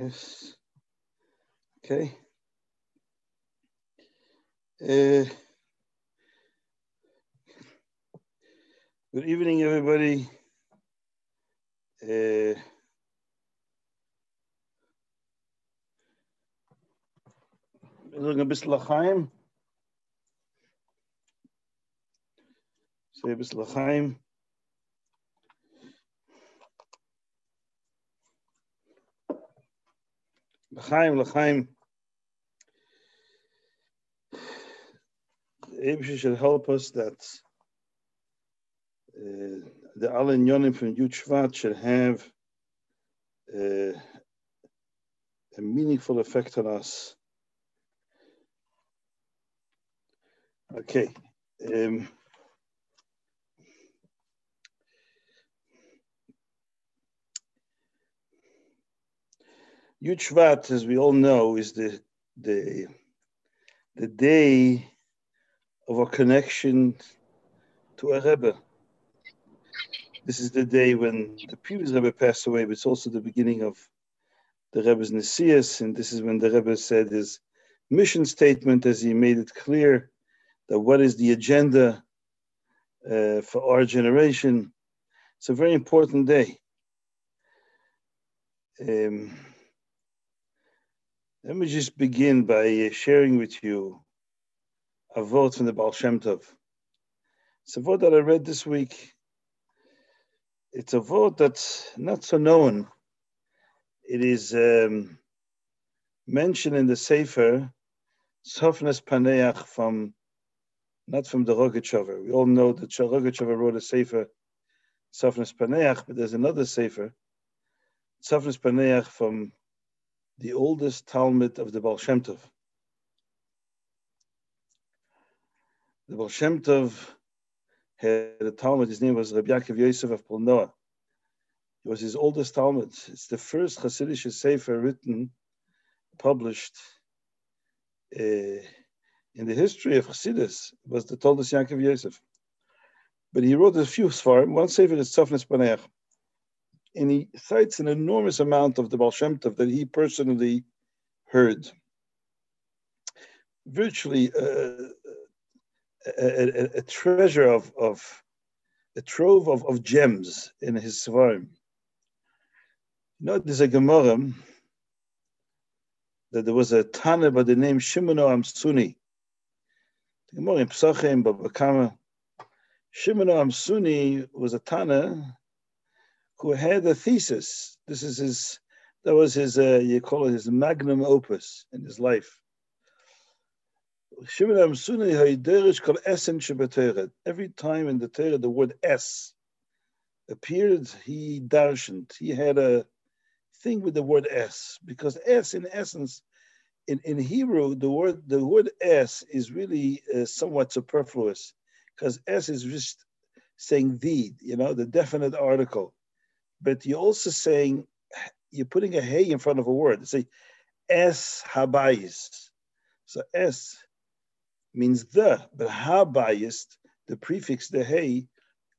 Yes. Okay. Uh, good evening, everybody. Uh, a bit lachaim. Say a bit lachaim. L'chaim, l'chaim. Abisha should help us that uh, the Allen Yonim from Yud Shvat should have uh, a meaningful effect on us. Okay. Um, Yud as we all know, is the the the day of our connection to a Rebbe. This is the day when the previous Rebbe passed away, but it's also the beginning of the Rebbe's Nesias, and this is when the Rebbe said his mission statement as he made it clear that what is the agenda uh, for our generation. It's a very important day. Um, let me just begin by sharing with you a vote from the Baal Shem Tov. It's a vote that I read this week. It's a vote that's not so known. It is um, mentioned in the Sefer Sofnes Paneach from, not from the Rogachover. We all know that Rogachover wrote a Sefer Sofnes Paneach, but there's another Sefer, Sofnes Paneach from the oldest Talmud of the Baal Shem Tov. The Baal Shem Tov had a Talmud, his name was Rabbi Yaakov Yosef of Polnoa. It was his oldest Talmud. It's the first Hasidic Sefer written, published uh, in the history of Hasidus, was the Toldos Yaakov Yosef. But he wrote a few Svarim. One Sefer is Tzofnes Paneach and he cites an enormous amount of the Baal Shem Tov that he personally heard. Virtually uh, a, a, a, treasure of, of a trove of, of gems in his Svarim. You know, there's a Gemara that there was a Tana by the name Shimon Amsuni. The Gemara in Psachim, Baba Kama. Shimon Amsuni was a Tana who had a thesis. This is his, that was his, uh, you call it his magnum opus in his life. Every time in the Torah the word S appeared, he darshaned. He had a thing with the word S because S, in essence, in, in Hebrew, the word the word S is really uh, somewhat superfluous because S is just saying the, you know, the definite article but you're also saying you're putting a hey in front of a word. Say es habayis. So es means the, but habayis, the prefix the hey,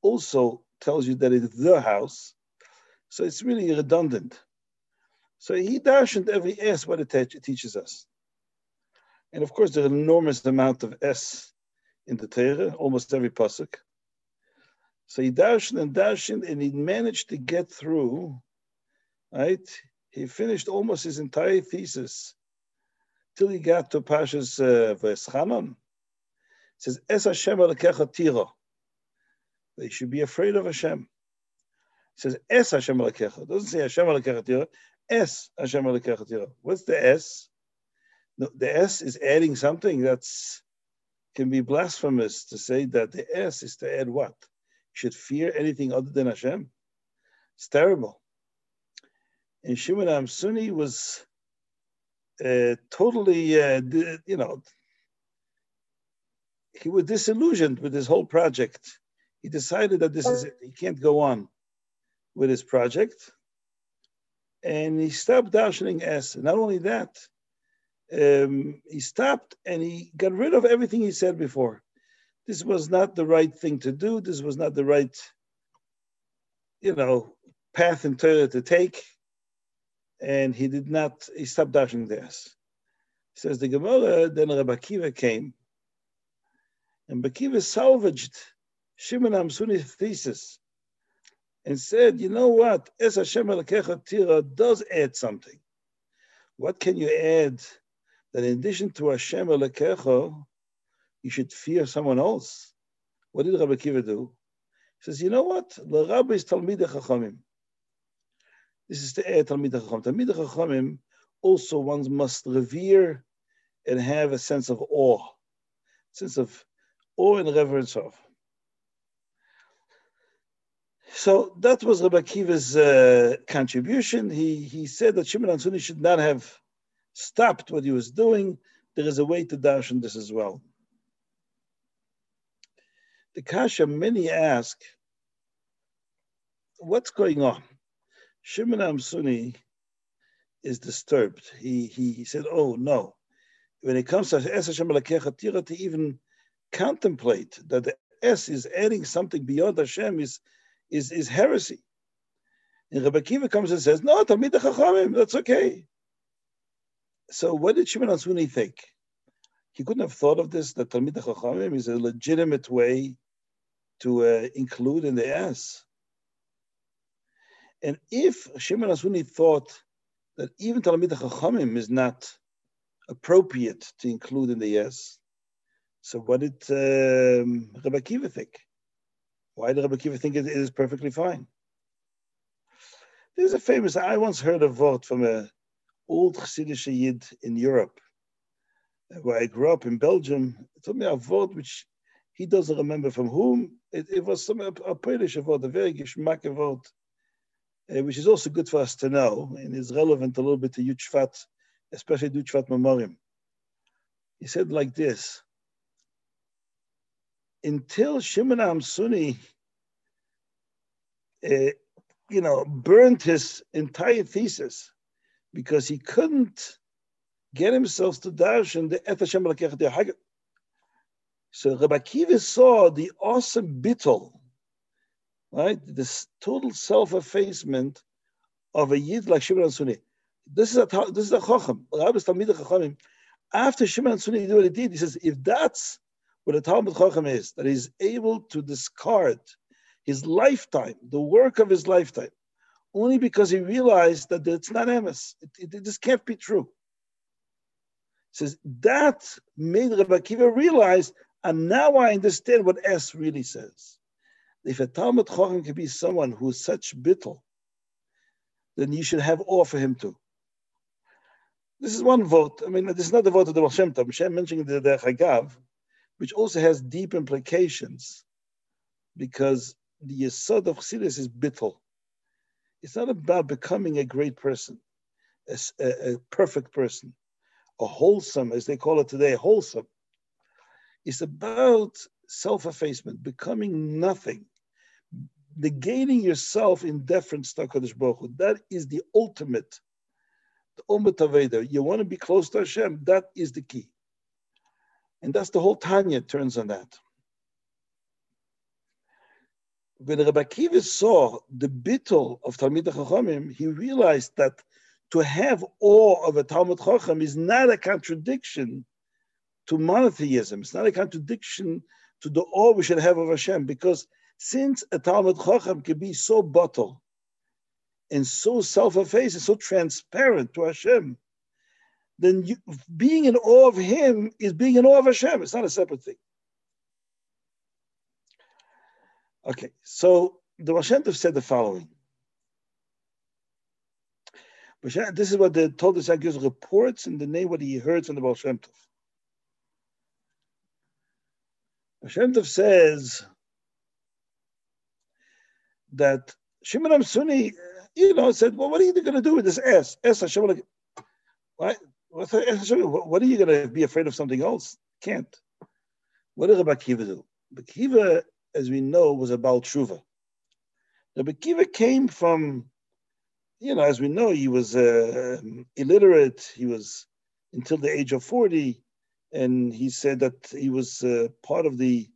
also tells you that it's the house. So it's really redundant. So he darshaned every s what it teaches us. And of course, there's an enormous amount of s in the Torah, almost every pasuk. So he dashed and dashed and he managed to get through, right? He finished almost his entire thesis till he got to Pasha's uh, Veschanon. It says, Es Hashem tiro. They should be afraid of Hashem. It says, Es Hashem alakecha. Doesn't say Hashem alakecha tiro. Es Hashem alakecha tiro. What's the S? No, the S is adding something that's can be blasphemous to say that the S is to add what? Should fear anything other than Hashem. It's terrible. And Shimon Amsuni was uh, totally, uh, you know, he was disillusioned with his whole project. He decided that this is it. He can't go on with his project. And he stopped darshaning S. Not only that, um, he stopped and he got rid of everything he said before this was not the right thing to do. This was not the right, you know, path and Torah to take. and he did not, he stopped dashing this. Says the Gemara, then Rabbi Akiva came, and Bakiva salvaged Shimon Amsuni's thesis and said, you know what, Es Hashem Tira does add something. What can you add that in addition to Hashem Elakecha, you should fear someone else? What did Rabbi Kiva do? He says, you know what? The Rabbi is Talmid Chachamim. This is the Talmid Chacham. Talmid Chachamim also one must revere and have a sense of awe, sense of awe and reverence of. So that was Rabbi Kiva's uh, contribution. He, he said that Shimon Amsuni should not have stopped what he was doing. There is a way to dash darshan this as well. The kasha many ask, what's going on? Shimon Amsuni is disturbed. He, he, he said, oh no. When it comes to Es Hashem to even contemplate that the S is adding something beyond Hashem is, is, is heresy. And Rabbi Kiva comes and says, no, Talmid Chachamim, that's okay. So what did Shimon Amsuni think? He couldn't have thought of this, that Talmid Chachamim is a legitimate way to uh, include in the S. And if Shimon Asuni thought that even Talmid Chachamim is not appropriate to include in the yes, so what did um, Rabbi Kiva think? Why did Rabbi Kiva think it is perfectly fine? There's a famous, I once heard a word from a old Chassidish Yid in Europe, where I grew up in Belgium. It told me a word which he doesn't remember from whom. It, it was some a, Polish word, a very geschmack word uh, which is also good for us to know and is relevant a little bit to Yud especially Yud Shvat Memoriam. He said like this, until Shimon Amsuni, uh, you know, burned his entire thesis because he couldn't get himself to dash darshan the Et Hashem So Rabbi Kiva saw the awesome bittul right? This total self-effacement of a yid like Shimon Sunni. This is a this is a chacham. Chachamim. After Shimon Sunni did what he did, he says, if that's what a Talmud Chacham is, that he's able to discard his lifetime, the work of his lifetime, only because he realized that it's not emes. It, it, it just can't be true. He says that made Rabbi Akiva realize, and now I understand what S really says. If a Talmud Chacham can be someone who is such bittel, then you should have awe for him too. This is one vote. I mean, this is not the vote of the Tov. Hashem mentioning the, the Chagav, which also has deep implications because the Yesod of Chassidus is bittel. It's not about becoming a great person, a, a, a perfect person, a wholesome, as they call it today, wholesome. It's about self-effacement, becoming nothing, negating yourself in deference to HaKadosh Baruch Hu. That is the ultimate, the ultimate Avodah. You want to be close to Hashem, that is the key. And that's the whole Tanya turns on that. When Rabbi Akiva saw the bittul of Talmid Chachamim, he realized that to have awe of a Talmud Chacham is not a contradiction to monotheism. It's not a contradiction to the awe we should have of Hashem, because since a Talmud Chacham can be so bottle and so self-effacing, so transparent to Hashem, then you, being in awe of Him is being in awe of Hashem. It's not a separate thing. Okay, so the Baal said the following. This is what the Toldos reports in the name what he heard from the Baal. Hashem Tov says that Shimon Amsuni, you know, said, well, what are you going to do with this S? S Hashem, what? What are you going to be afraid of something else? Can't. What did Rabbi Kiva do? Rabbi as we know, was a Baal Tshuva. Rabbi Kiva came from, you know, as we know, he was uh, illiterate. He was until the age of 40 and he said that he was uh, part of the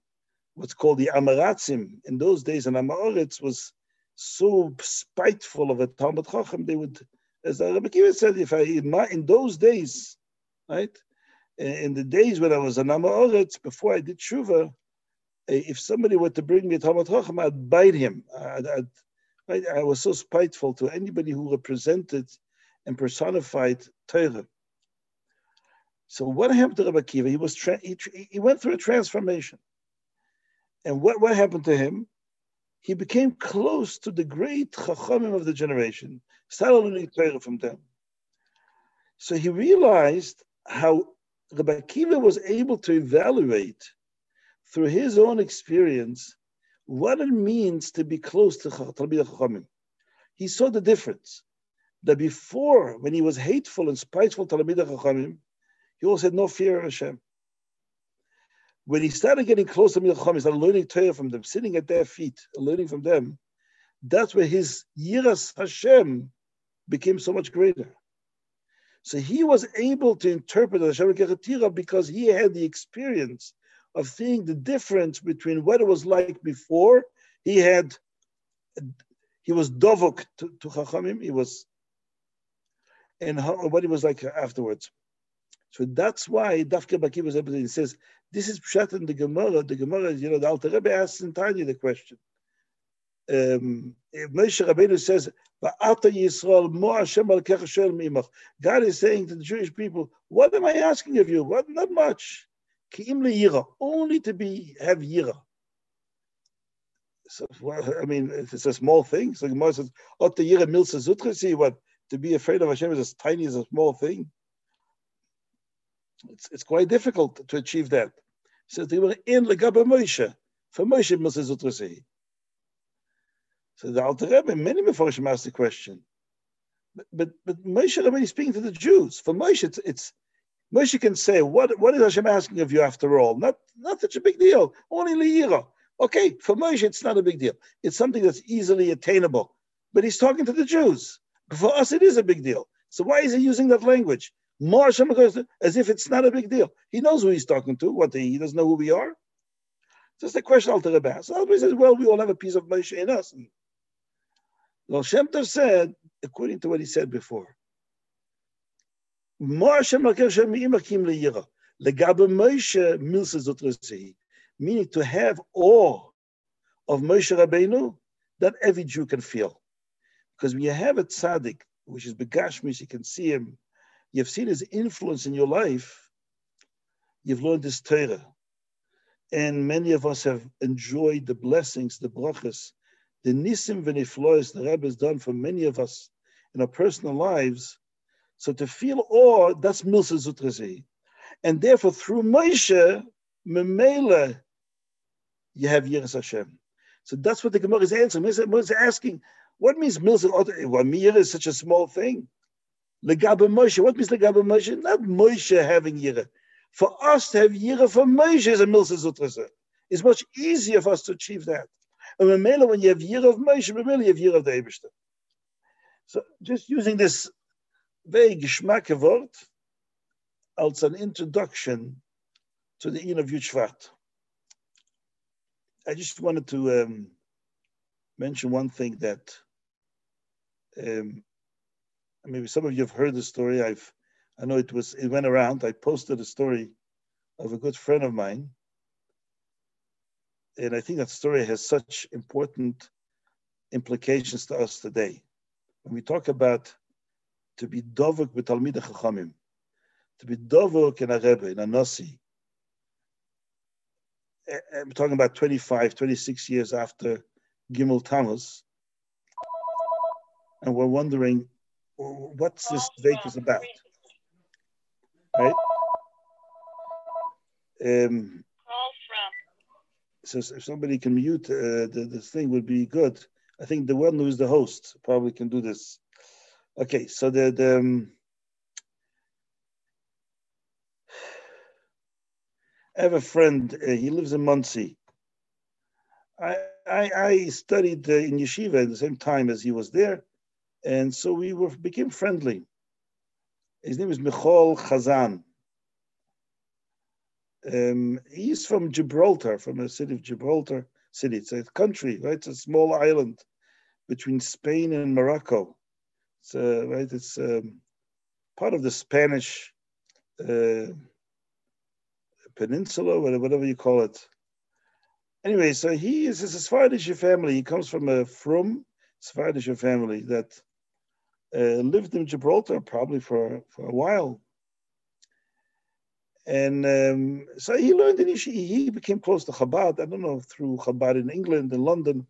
what's called the Amaratzim. In those days, an Amaretz was so spiteful of a Talmud Chacham, they would as the Rabbi Kiva said, if I in, my, in those days, right, in the days when I was an Oretz, before I did Shuva, if somebody were to bring me a Talmud Chacham, I'd bite him. I'd, I'd, I, I was so spiteful to anybody who represented and personified Torah. So what happened to Rabbi Kiva? He was tra- he, he went through a transformation, and what what happened to him? He became close to the great Chachamim of the generation. Started learning Torah from them. So he realized how Rabbi Kiva was able to evaluate through his own experience what it means to be close to Talmid Chachamim. He saw the difference. That before, when he was hateful and spiteful to Talmid Chachamim, he also had no fear of Hashem. When he started getting close to Chachamim, he started learning Torah from them, sitting at their feet, learning from them. That's where his Yiras Hashem became so much greater. So he was able to interpret the Hashem Kechatira because he had the experience of seeing the difference between what it was like before. He had, he was dovok to, to Chachamim, he was, and how, what he was like afterwards. So that's why Dafke Baki was able to, he says, this is Pshat in the Gemara. The Gemara, you know, the Alter Rebbe asks entirely the question. Um, Moshe Rabbeinu says, Yisrael, Mo Hashem al God is saying to the Jewish people, what am I asking of you? What? Not much. Only to be have yira. So, well, I mean, it's a small thing. So Gemara says, "Ot yira milsa zutrasi." What to be afraid of Hashem is as tiny as a small thing. It's, it's quite difficult to achieve that. Says they were in legaba Moshe. For Moshe zutrasi. So the Alter Rebbe, many Mefarshim asked the question. But but, but Moshe Rabbeinu speaking to the Jews. For Moshe, it's, it's Moshe can say, what, what is Hashem asking of you after all? Not, not such a big deal. Only Leira. Okay, for Moshe, it's not a big deal. It's something that's easily attainable. But he's talking to the Jews. For us, it is a big deal. So why is he using that language? More Hashem as if it's not a big deal. He knows who he's talking to. What he doesn't know who we are. Just a question Alter Rebbe So Alter says, well, we all have a piece of Moshe in us. And well, Shem Tov said, according to what he said before, meaning to have awe of Moshe Rabbeinu that every Jew can feel. Because when you have a tzaddik, which is begashmis, you can see him, you've seen his influence in your life, you've learned his Torah. And many of us have enjoyed the blessings, the brachas, the nisim v'niflois the Rebbe has done for many of us in our personal lives so to feel awe, that's Milsa Zutrazi. And therefore, through Moshe, Memela, you have Yiras Hashem. So that's what the Gemara is answering. Gemara is asking, what means Milsa? Well, is such a small thing. Legabe Moshe. What means Legabe Moshe? Not Moshe having Yira. For us to have Yira for Moshe is a Milsa Zutrazi. It's much easier for us to achieve that. And Memela, when you have Yira of Moshe, Memela, you have Yira of the Ebershter. So just using this very geschmacke Wort as an introduction to the Inn of Yud I just wanted to um, mention one thing that um, maybe some of you have heard the story. I've, I know it was, it went around. I posted a story of a good friend of mine. And I think that story has such important implications to us today. When we talk about to be dovuk with Talmid Chachamim, to be dovuk in a Rebbe, in a Nasi. Eh, eh, I'm talking about 25, 26 years after Gimel Tammuz, and we're wondering what's this date is about, right? Um, so if somebody can mute uh, the, this thing would be good. I think the one who is the host probably can do this. Okay, so the, the um, I have a friend. Uh, he lives in Monsey. I, I, I studied uh, in yeshiva at the same time as he was there, and so we were became friendly. His name is Michal Chazan. Um, he's from Gibraltar, from the city of Gibraltar city. It's a country, right? It's a small island between Spain and Morocco. It's uh, right. It's um, part of the Spanish uh, peninsula, whatever you call it. Anyway, so he is a Sephardic family. He comes from a from Sephardic family that uh, lived in Gibraltar probably for, for a while. And um, so he learned in Ishi, he became close to Chabad, I don't know, through Chabad in England and London.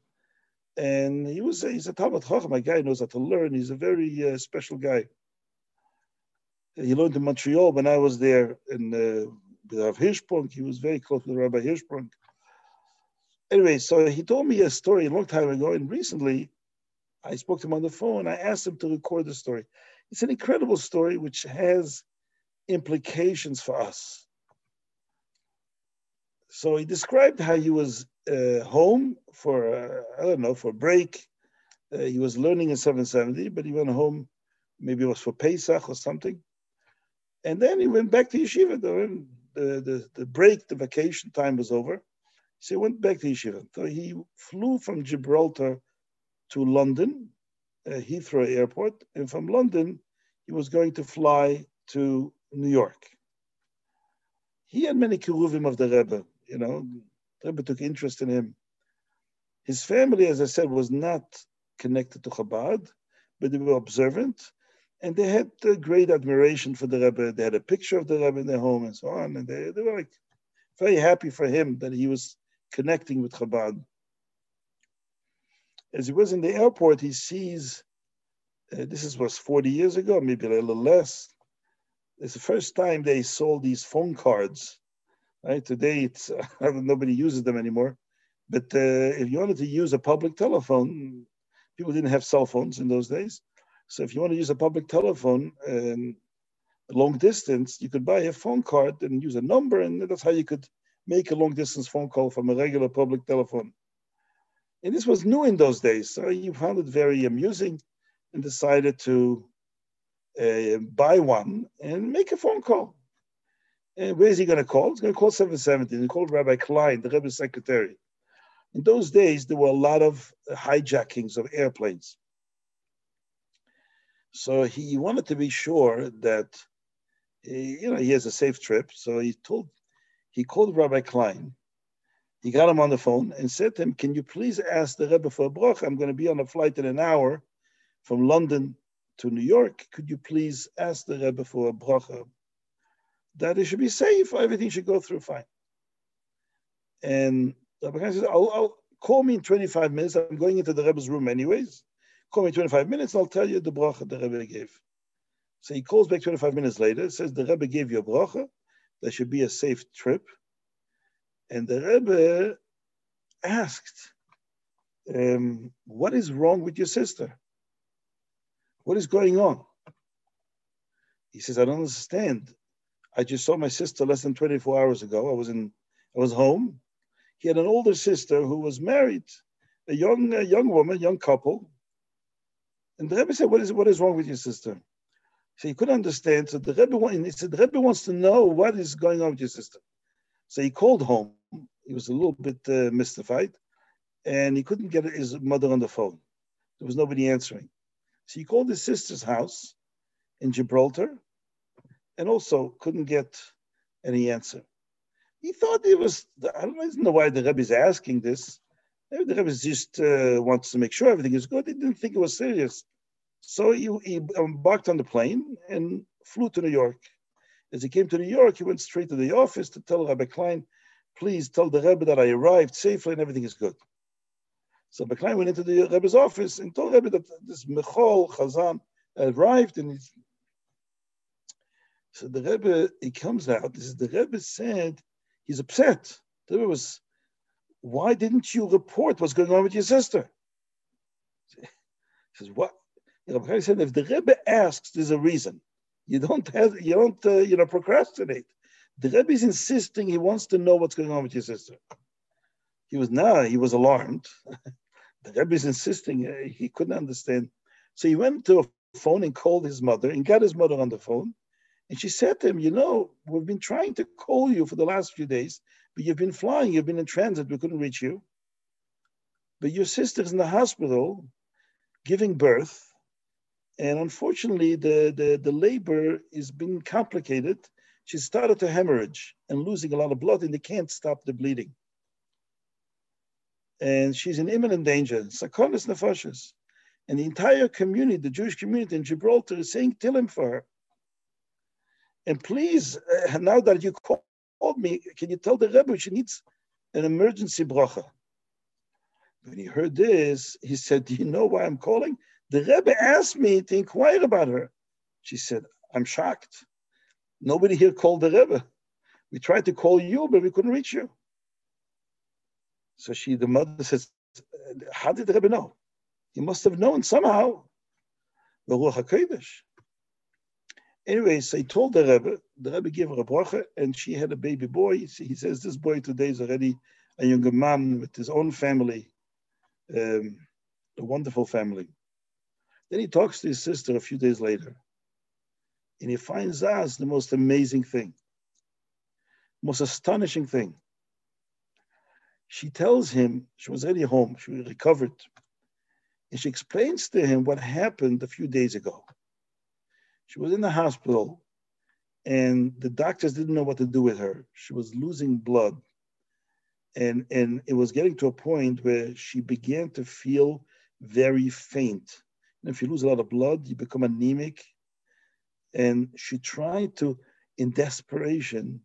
And he was he's a Talmud Chacham, a guy knows how to learn. He's a very uh, special guy. He learned in Montreal when I was there in uh, with Rav Hirschprung. He was very close with Rabbi Hirschprung. Anyway, so he told me a story a long time ago, and recently I spoke to him on the phone. I asked him to record the story. It's an incredible story which has implications for us. So he described how he was uh, home for, uh, I don't know, for a break. Uh, he was learning in 770, but he went home, maybe it was for Pesach or something. And then he went back to yeshiva. The, the, the break, the vacation time was over. So he went back to yeshiva. So he flew from Gibraltar to London, uh, Heathrow Airport, and from London, he was going to fly to New York. He had many kiruvim of the Rebbe, you know, the Rebbe took interest in him. His family, as I said, was not connected to Chabad, but they were observant, and they had great admiration for the Rebbe. They had a picture of the Rebbe in their home and so on, and they, they were like very happy for him that he was connecting with Chabad. As he was in the airport, he sees, uh, this is, was 40 years ago, maybe a little less, it's the first time they sold these phone cards. Right today, it's nobody uses them anymore. But uh, if you wanted to use a public telephone, people didn't have cell phones in those days. So if you want to use a public telephone and long distance, you could buy a phone card and use a number, and that's how you could make a long distance phone call from a regular public telephone. And this was new in those days, so he found it very amusing and decided to uh, buy one and make a phone call. And where is he going to call? He's going to call 770. He called Rabbi Klein, the Rebbe's secretary. In those days, there were a lot of hijackings of airplanes. So he wanted to be sure that he, you know he has a safe trip. So he told he called Rabbi Klein. He got him on the phone and said to him, "Can you please ask the Rebbe for a broch? I'm going to be on a flight in an hour from London to New York, could you please ask the Rebbe for a bracha that it should be safe, everything should go through fine. And Rabbi Khan says, I'll, I'll, call me in 25 minutes. I'm going into the Rebbe's room anyways. Call me 25 minutes, and I'll tell you the bracha the Rebbe gave. So he calls back 25 minutes later, says the Rebbe gave you a bracha, there should be a safe trip. And the Rebbe asked, um, what is wrong with your sister? What is going on? He says, I don't understand. I just saw my sister less than 24 hours ago. I was in, I was home. He had an older sister who was married, a young, a young woman, young couple. And the Rebbe said, "What is what is wrong with your sister?" So he couldn't understand. So the Rebbe, he said, the Rebbe wants to know what is going on with your sister. So he called home. He was a little bit uh, mystified, and he couldn't get his mother on the phone. There was nobody answering. So he called his sister's house in Gibraltar and also couldn't get any answer. He thought it was, I don't know why the Rebbe is asking this. Maybe the Rebbe just uh, wants to make sure everything is good. He didn't think it was serious. So he, he embarked on the plane and flew to New York. As he came to New York, he went straight to the office to tell Rabbi Klein, please tell the Rebbe that I arrived safely and everything is good. So Klein went into the Rebbe's office and told Rebbe that this Michal Chazan arrived and he's so the Rebbe, he comes out, this is the Rebbe said he's upset. The Rebbe was, why didn't you report what's going on with your sister? He says, what? You know, said, if the Rebbe asks, there's a reason. You don't have, you don't, uh, you know, procrastinate. The Rebbe is insisting he wants to know what's going on with your sister. He was now, he was alarmed. The Rebbe is insisting, uh, he couldn't understand. So he went to a phone and called his mother and got his mother on the phone. And she said to him, You know, we've been trying to call you for the last few days, but you've been flying, you've been in transit, we couldn't reach you. But your sister's in the hospital giving birth, And unfortunately, the, the, the labor is being complicated. She started to hemorrhage and losing a lot of blood, and they can't stop the bleeding. And she's in imminent danger. Sakonis nefashis. And the entire community, the Jewish community in Gibraltar, is saying Tilim for her. And please, uh, now that you called me, can you tell the Rebbe she needs an emergency bracha? When he heard this, he said, Do you know why I'm calling? The Rebbe asked me to inquire about her. She said, I'm shocked. Nobody here called the Rebbe. We tried to call you, but we couldn't reach you. So she, the mother says, How did the Rebbe know? He must have known somehow. The Ruach HaKodesh. Anyway, so he told the Rebbe, the Rebbe gave her a bracha, and she had a baby boy. He says, This boy today is already a younger man with his own family, um, a wonderful family. Then he talks to his sister a few days later, and he finds out the most amazing thing, most astonishing thing. She tells him she was already home, she recovered, and she explains to him what happened a few days ago. She was in the hospital, and the doctors didn't know what to do with her. She was losing blood, and and it was getting to a point where she began to feel very faint if you lose a lot of blood, you become anemic. And she tried to, in desperation,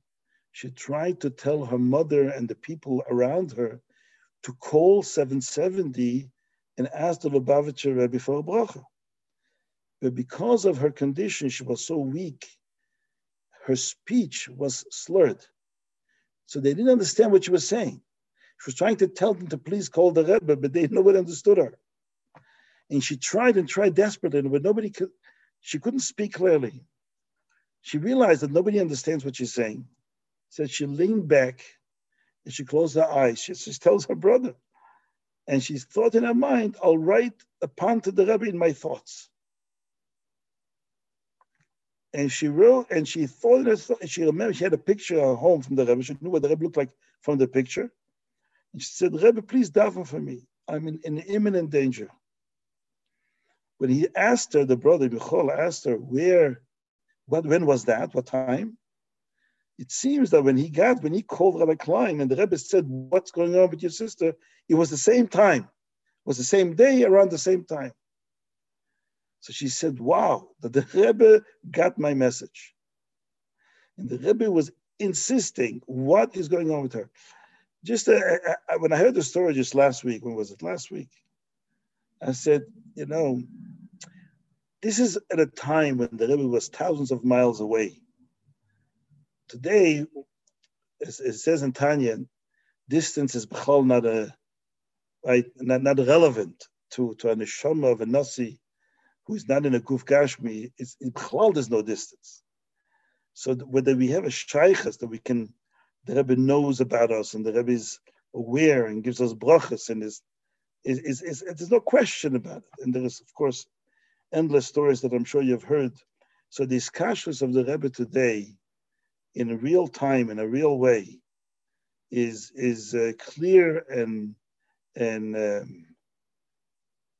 she tried to tell her mother and the people around her to call 770 and ask the Lubavitcher Rebbe for a bracha. But because of her condition, she was so weak, her speech was slurred. So they didn't understand what she was saying. She was trying to tell them to please call the Rebbe, but they nobody understood her. And she tried and tried desperately, but nobody could, she couldn't speak clearly. She realized that nobody understands what she's saying. So she leaned back and she closed her eyes. She just tells her brother. And she thought in her mind, I'll write a pun to the Rebbe in my thoughts. And she wrote, and she thought, in and she remembered she had a picture at home from the Rebbe. She knew what the Rebbe looked like from the picture. And she said, Rebbe, please daven for me. I'm in, in imminent danger when he asked her, the brother Michal asked her, where, what, when was that, what time? It seems that when he got, when he called Rabbi Klein and the Rebbe said, what's going on with your sister? It was the same time. It was the same day, around the same time. So she said, wow, that the Rebbe got my message. And the Rebbe was insisting, what is going on with her? Just uh, uh, uh when I heard the story just last week, when was it? Last week. I said, you know, this is at a time when the Rebbe was thousands of miles away. Today, as it says in Tanya, distance is not a right, not, not relevant to, to a neshama of a nasi who is not in a guf gashmi. It's, in there's no distance. So whether we have a shaykhas that we can, the Rebbe knows about us and the Rebbe is aware and gives us brachas and is, is, is, is, there's no question about it. And there is, of course, endless stories that I'm sure you've heard. So these kashas of the Rebbe today, in real time, in a real way, is is uh, clear and and um,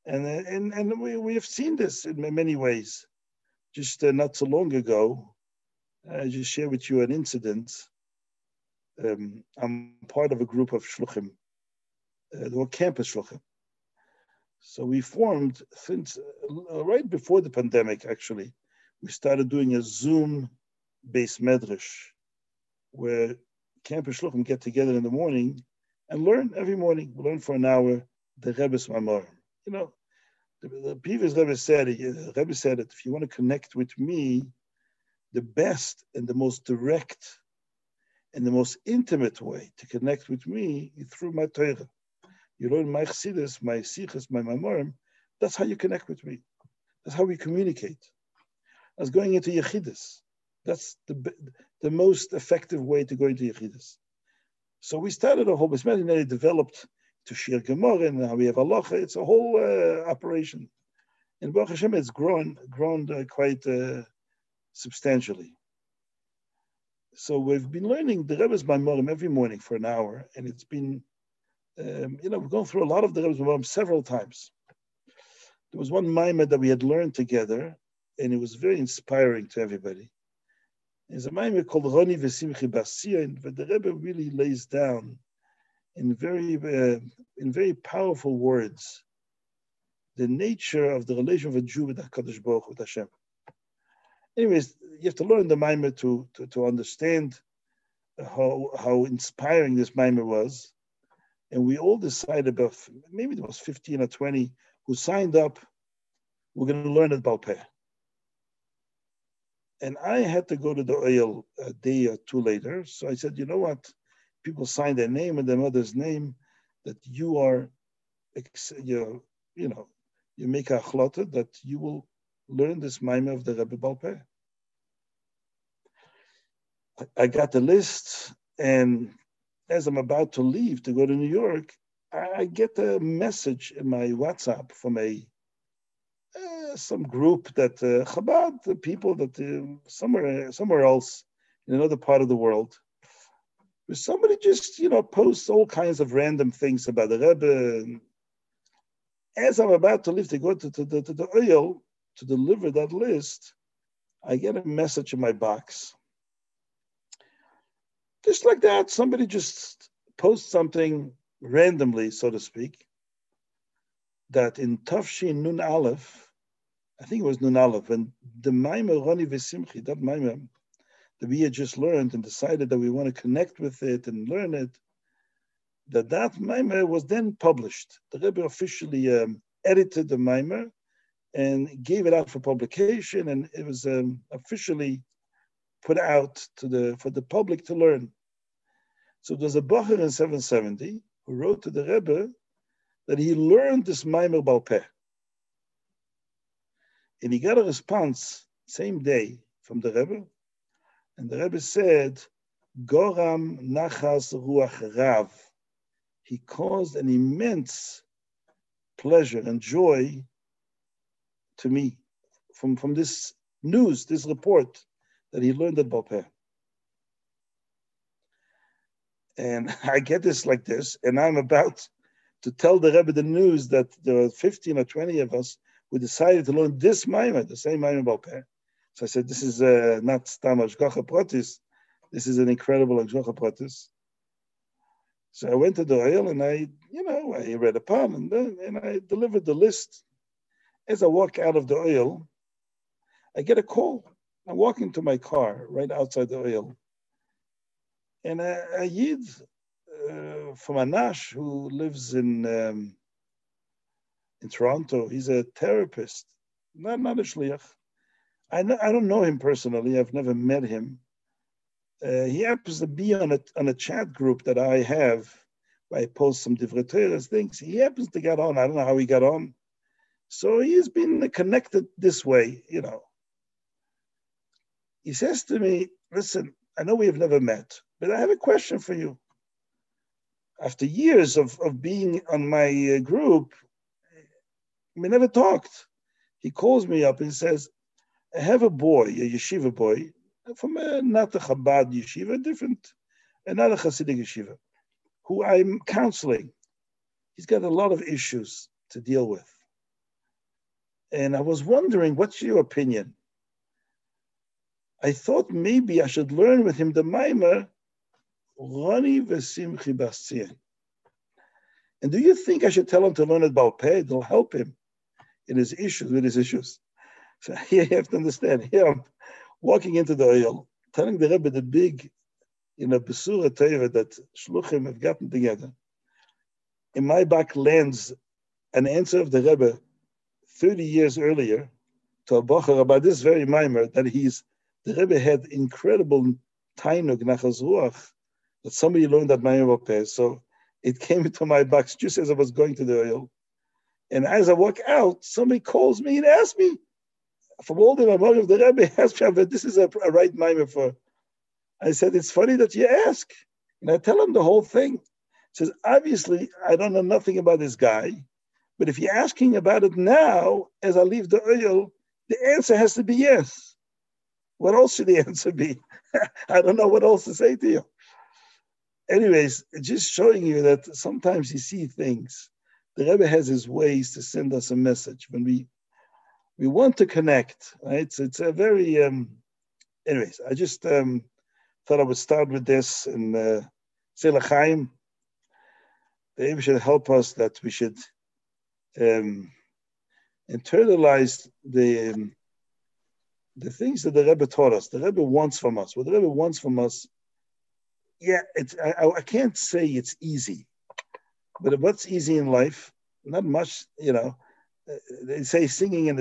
and and and we we have seen this in many ways. Just uh, not so long ago, I just share with you an incident. Um, I'm part of a group of shluchim, uh, were campus shluchim, so we formed since uh, right before the pandemic, actually, we started doing a Zoom based medrash where campus shluchim get together in the morning and learn every morning. We learn for an hour the Rebbe's Mamar. You know, the, the previous Rebbe said, the Rebbe said that if you want to connect with me, the best and the most direct and the most intimate way to connect with me is through my Torah you learn my chassidus, my sichas, my mamorim, that's how you connect with me. That's how we communicate. As going into yechidus, that's the the most effective way to go into yechidus. So we started a whole business, and it developed to shir gemara, and now we have halacha. It's a whole uh, operation. And Baruch Hashem, it's grown grown uh, quite uh, substantially. So we've been learning the Rebbe's Maimorim every morning for an hour, and it's been um, you know, we've gone through a lot of the Rebbe's several times. there was one mimer that we had learned together, and it was very inspiring to everybody. It's a mimer called Roni Vesimchi Bas Tziyon, but the Rebbe really lays down in very, uh, in very powerful words the nature of the relation of a Jew with HaKadosh Baruch with Hashem. Anyways, you have to learn the mimer to, to, to understand how, how inspiring this mimer was. And we all decided about, maybe there was 15 or 20 who signed up, we're going to learn it Balpeh. And I had to go to the Ohel a day or two later. So I said, you know what? People sign their name and their mother's name that you are, you you know, you make a chlota that you will learn this maimah of the Rebbe Balpeh. I got the list, and as I'm about to leave to go to New York, I get a message in my WhatsApp from a uh, some group that uh, Chabad the people that uh, somewhere somewhere else in another part of the world, where somebody just you know posts all kinds of random things about the Rebbe. As I'm about to leave to go to, to, to, to the Ohel to deliver that list, I get a message in my box just like that, somebody just posts something randomly, so to speak, that in Tafshin Nun Aleph, I think it was Nun Aleph, and the Maimah Roni Vesimchi, that Maimah that we had just learned and decided that we want to connect with it and learn it, that that Maimah was then published. The Rebbe officially um, edited the Maimah and gave it out for publication, and it was um, officially put out to the for the public to learn. So there's a Bacher in 770 who wrote to the Rebbe that he learned this Maimer Balpeh. And he got a response same day from the Rebbe. And the Rebbe said, Goram Nachas Ruach Rav. He caused an immense pleasure and joy to me from, from this news, this report that he learned at Balpeh. And I get this like this, and I'm about to tell the Rebbe the news that there are 15 or 20 of us who decided to learn this Maimon, the same Maimon Balpeh. So I said, this is uh, not Stam Ashgacha Pratis, this is an incredible Ashgacha Pratis. So I went to the Ohel and I, you know, I read a palm and, then, and I delivered the list. As I walk out of the Ohel, I get a call. I'm walking to my car right outside the Ohel. And a, a Yid uh, from Anash who lives in um, in Toronto, he's a therapist, not, not a shliach. I, I don't know him personally. I've never met him. Uh, he happens to be on a, on a chat group that I have where I post some divrei things. He happens to get on. I don't know how he got on. So he's been connected this way, you know. He says to me, listen, I know we have never met, but I have a question for you. After years of, of being on my uh, group, we never talked. He calls me up and says, I have a boy, a yeshiva boy, from a, not a Chabad yeshiva, different, another Hasidic yeshiva, who I'm counseling. He's got a lot of issues to deal with. And I was wondering, what's your opinion? I thought maybe I should learn with him the Maimer, Roni Vesimchi Bas Tziyon. And do you think I should tell him to learn it Balpeh? It'll help him in his issues, with his issues. So here you have to understand. Here I'm walking into the Ohel, telling the Rebbe the big, you know, Besura Teva that Shluchim have gotten together. In my back lands an answer of the Rebbe 30 years earlier to a Bocher about this very mimer that he's the Rebbe had incredible tainuk nachas ruach that somebody learned that Mayim Bapeh. So it came into my box just as I was going to the Ohel. And as I walk out, somebody calls me and asks me from all the memory of the Rebbe, asks me if this is a, a right Maimah for. I said, it's funny that you ask. And I tell him the whole thing. He says, obviously, I don't know nothing about this guy, but if you're asking about it now, as I leave the Ohel, the answer has to be yes. What else should the answer be? I don't know what else to say to you. Anyways, just showing you that sometimes you see things the Rebbe has his ways to send us a message when we we want to connect. Right? It's it's a very um, anyways. I just um, thought I would start with this and uh, Chaim. The Rebbe should help us that we should um, internalize the um, the things that the Rebbe taught us. The Rebbe wants from us. What the Rebbe wants from us. Yeah, it's I, I can't say it's easy, but what's easy in life? Not much, you know. They say singing in the